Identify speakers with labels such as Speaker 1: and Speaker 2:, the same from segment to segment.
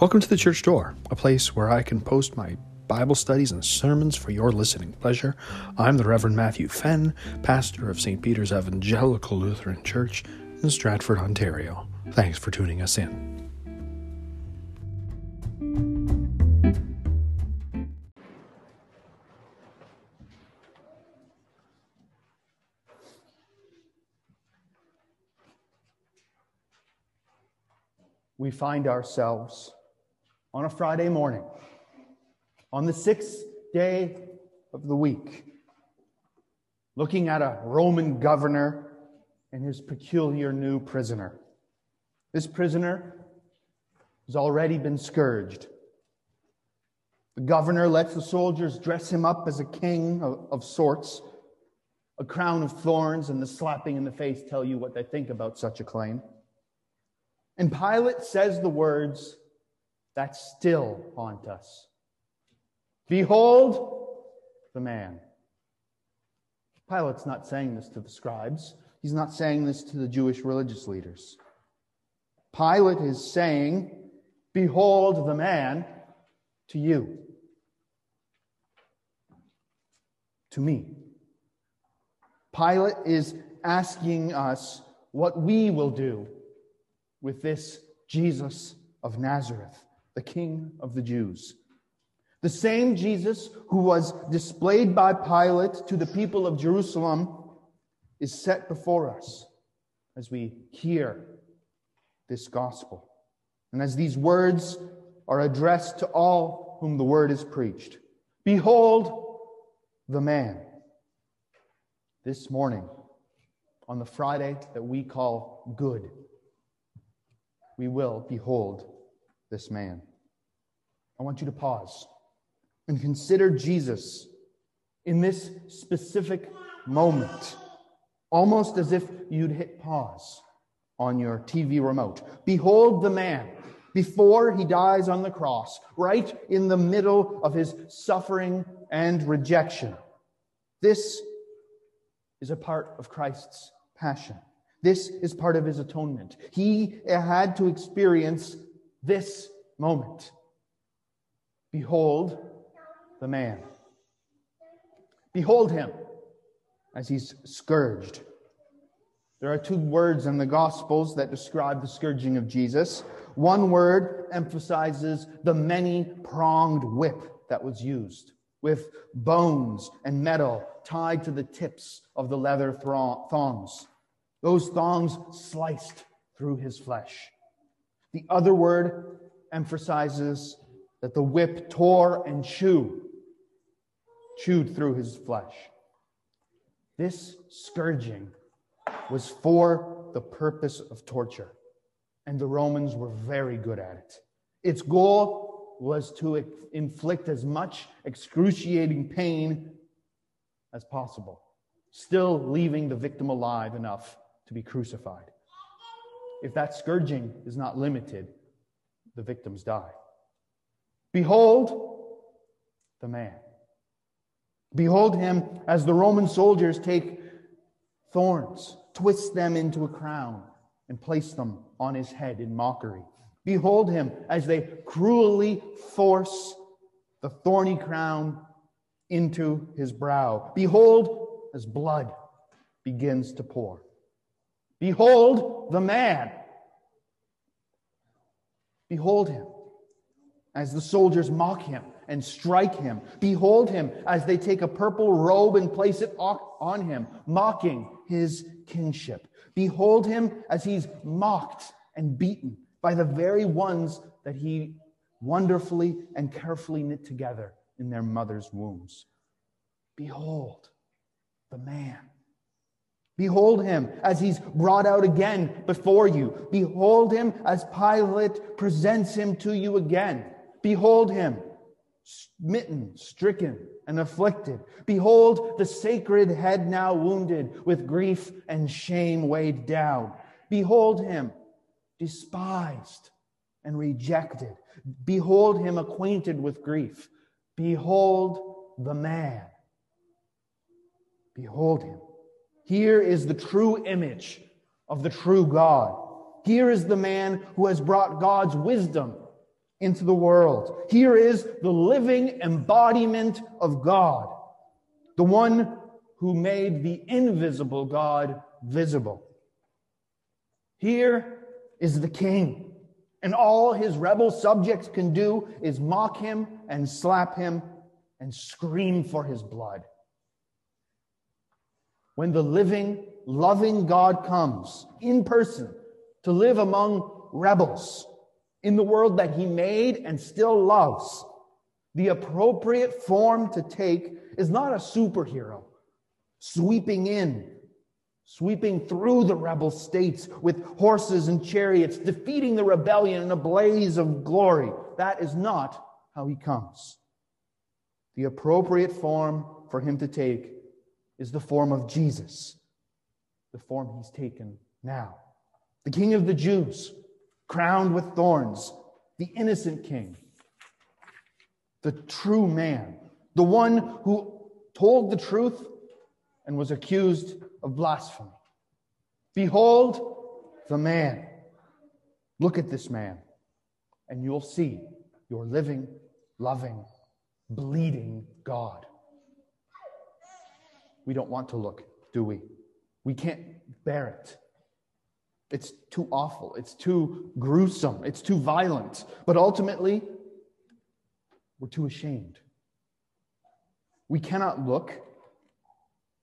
Speaker 1: Welcome to the church door, a place where I can post my Bible studies and sermons for your listening pleasure. I'm the Reverend Matthew Fenn, pastor of St. Peter's Evangelical Lutheran Church in Stratford, Ontario. Thanks for tuning us in.
Speaker 2: We find ourselves on a Friday morning, on the sixth day of the week, looking at a Roman governor and his peculiar new prisoner. This prisoner has already been scourged. The governor lets the soldiers dress him up as a king of, of sorts. A crown of thorns and the slapping in the face tell you what they think about such a claim. And Pilate says the words, that still haunt us. Behold the man. Pilate's not saying this to the scribes. He's not saying this to the Jewish religious leaders. Pilate is saying, Behold the man to you, to me. Pilate is asking us what we will do with this Jesus of Nazareth the King of the Jews. The same Jesus who was displayed by Pilate to the people of Jerusalem is set before us as we hear this gospel. And as these words are addressed to all whom the word is preached Behold the man. This morning, on the Friday that we call good, we will behold this man. I want you to pause and consider Jesus in this specific moment, almost as if you'd hit pause on your TV remote. Behold the man before he dies on the cross, right in the middle of his suffering and rejection. This is a part of Christ's passion. This is part of his atonement. He had to experience this moment. Behold the man. Behold him as he's scourged. There are two words in the Gospels that describe the scourging of Jesus. One word emphasizes the many pronged whip that was used, with bones and metal tied to the tips of the leather thongs. Those thongs sliced through his flesh. The other word emphasizes that the whip tore and chewed, chewed through his flesh. This scourging was for the purpose of torture, and the Romans were very good at it. Its goal was to inflict as much excruciating pain as possible, still leaving the victim alive enough to be crucified. If that scourging is not limited, the victims die. Behold the man. Behold him as the Roman soldiers take thorns, twist them into a crown, and place them on his head in mockery. Behold him as they cruelly force the thorny crown into his brow. Behold as blood begins to pour. Behold the man. Behold him as the soldiers mock him and strike him. Behold him as they take a purple robe and place it on him, mocking his kingship. Behold him as he's mocked and beaten by the very ones that he wonderfully and carefully knit together in their mother's wombs. Behold the man. Behold him as he's brought out again before you. Behold him as Pilate presents him to you again. Behold him, smitten, stricken, and afflicted. Behold the sacred head now wounded, with grief and shame weighed down. Behold him, despised and rejected. Behold him acquainted with grief. Behold the man. Behold him here is the true image of the true God. Here is the man who has brought God's wisdom into the world. Here is the living embodiment of God, the one who made the invisible God visible. Here is the king, and all his rebel subjects can do is mock him and slap him and scream for his blood. When the living, loving God comes in person to live among rebels in the world that he made and still loves, the appropriate form to take is not a superhero sweeping in, sweeping through the rebel states with horses and chariots, defeating the rebellion in a blaze of glory. That is not how he comes. The appropriate form for him to take is the form of Jesus, the form he's taken now. The King of the Jews, crowned with thorns, the innocent King, the true man, the one who told the truth and was accused of blasphemy. Behold the man. Look at this man, and you'll see your living, loving, bleeding God. We don't want to look, do we? We can't bear it. It's too awful. It's too gruesome. It's too violent. But ultimately, we're too ashamed. We cannot look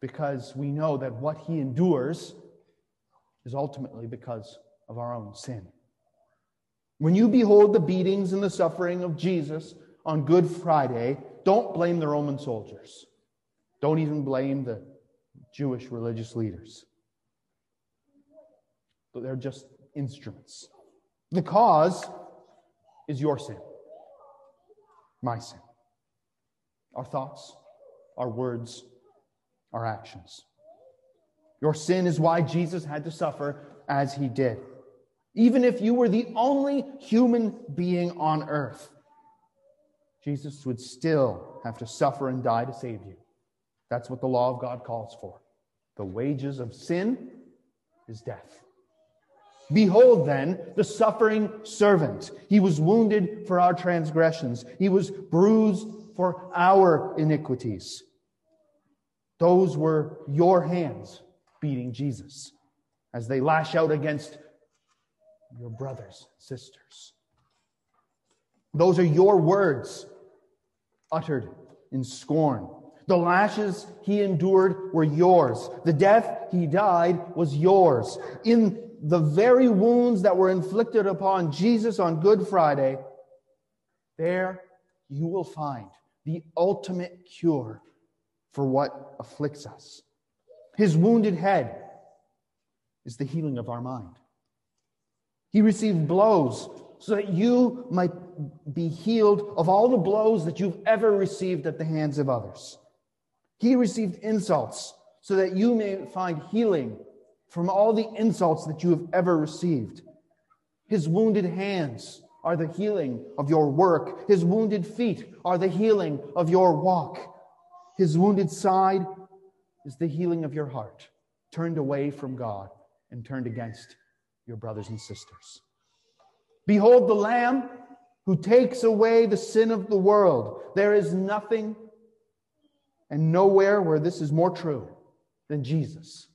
Speaker 2: because we know that what he endures is ultimately because of our own sin. When you behold the beatings and the suffering of Jesus on Good Friday, don't blame the Roman soldiers. Don't even blame the Jewish religious leaders. They're just instruments. The cause is your sin, my sin. Our thoughts, our words, our actions. Your sin is why Jesus had to suffer as he did. Even if you were the only human being on earth, Jesus would still have to suffer and die to save you. That's what the law of God calls for. The wages of sin is death. Behold, then, the suffering servant. He was wounded for our transgressions, he was bruised for our iniquities. Those were your hands beating Jesus as they lash out against your brothers, and sisters. Those are your words uttered in scorn the lashes he endured were yours. The death he died was yours. In the very wounds that were inflicted upon Jesus on Good Friday, there you will find the ultimate cure for what afflicts us. His wounded head is the healing of our mind. He received blows so that you might be healed of all the blows that you've ever received at the hands of others. He received insults so that you may find healing from all the insults that you have ever received. His wounded hands are the healing of your work. His wounded feet are the healing of your walk. His wounded side is the healing of your heart, turned away from God and turned against your brothers and sisters. Behold the Lamb who takes away the sin of the world. There is nothing and nowhere where this is more true than Jesus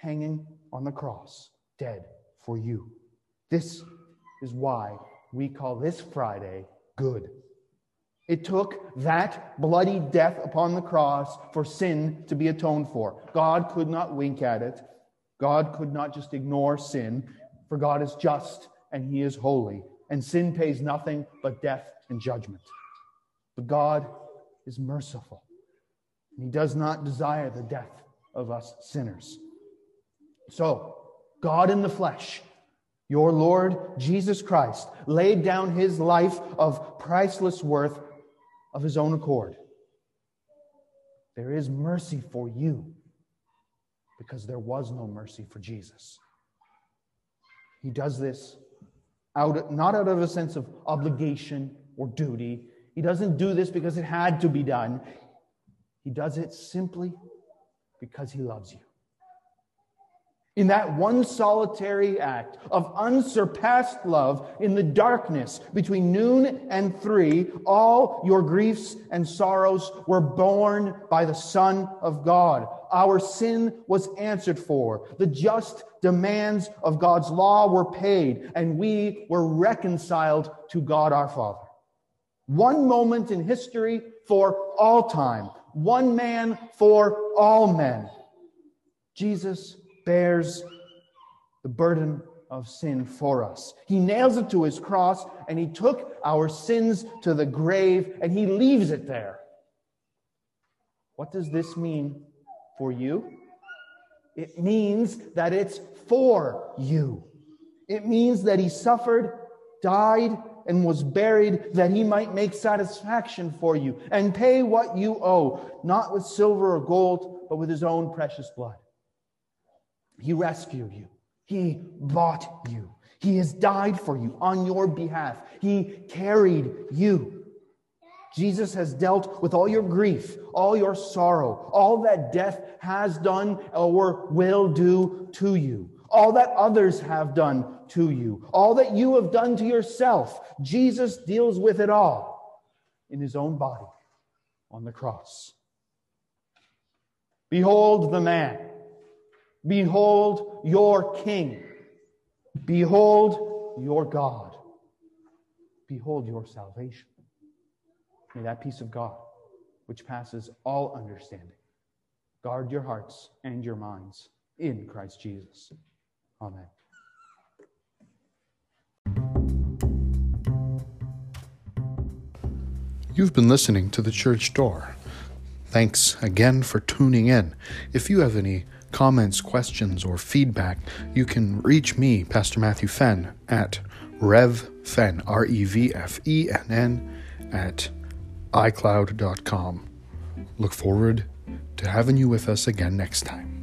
Speaker 2: hanging on the cross, dead for you. This is why we call this Friday good. It took that bloody death upon the cross for sin to be atoned for. God could not wink at it. God could not just ignore sin, for God is just and he is holy, and sin pays nothing but death and judgment. But God is merciful. And he does not desire the death of us sinners. So, God in the flesh, your Lord Jesus Christ, laid down his life of priceless worth of his own accord. There is mercy for you because there was no mercy for Jesus. He does this out, not out of a sense of obligation or duty. He doesn't do this because it had to be done. He does it simply because he loves you. In that one solitary act of unsurpassed love in the darkness between noon and three, all your griefs and sorrows were borne by the Son of God. Our sin was answered for. The just demands of God's law were paid, and we were reconciled to God our Father. One moment in history for all time. One man for all men. Jesus bears the burden of sin for us. He nails it to his cross and he took our sins to the grave and he leaves it there. What does this mean for you? It means that it's for you. It means that he suffered, died, and was buried that he might make satisfaction for you and pay what you owe, not with silver or gold, but with his own precious blood. He rescued you. He bought you. He has died for you on your behalf. He carried you. Jesus has dealt with all your grief, all your sorrow, all that death has done or will do to you, all that others have done to you, all that you have done to yourself. Jesus deals with it all in his own body on the cross. Behold the man Behold your King. Behold your God. Behold your salvation. May that peace of God, which passes all understanding, guard your hearts and your minds in Christ Jesus. Amen.
Speaker 1: You've been listening to The Church Door. Thanks again for tuning in. If you have any comments, questions, or feedback, you can reach me, Pastor Matthew Fenn, at revfenn, R E V F E N N, at iCloud.com. Look forward to having you with us again next time.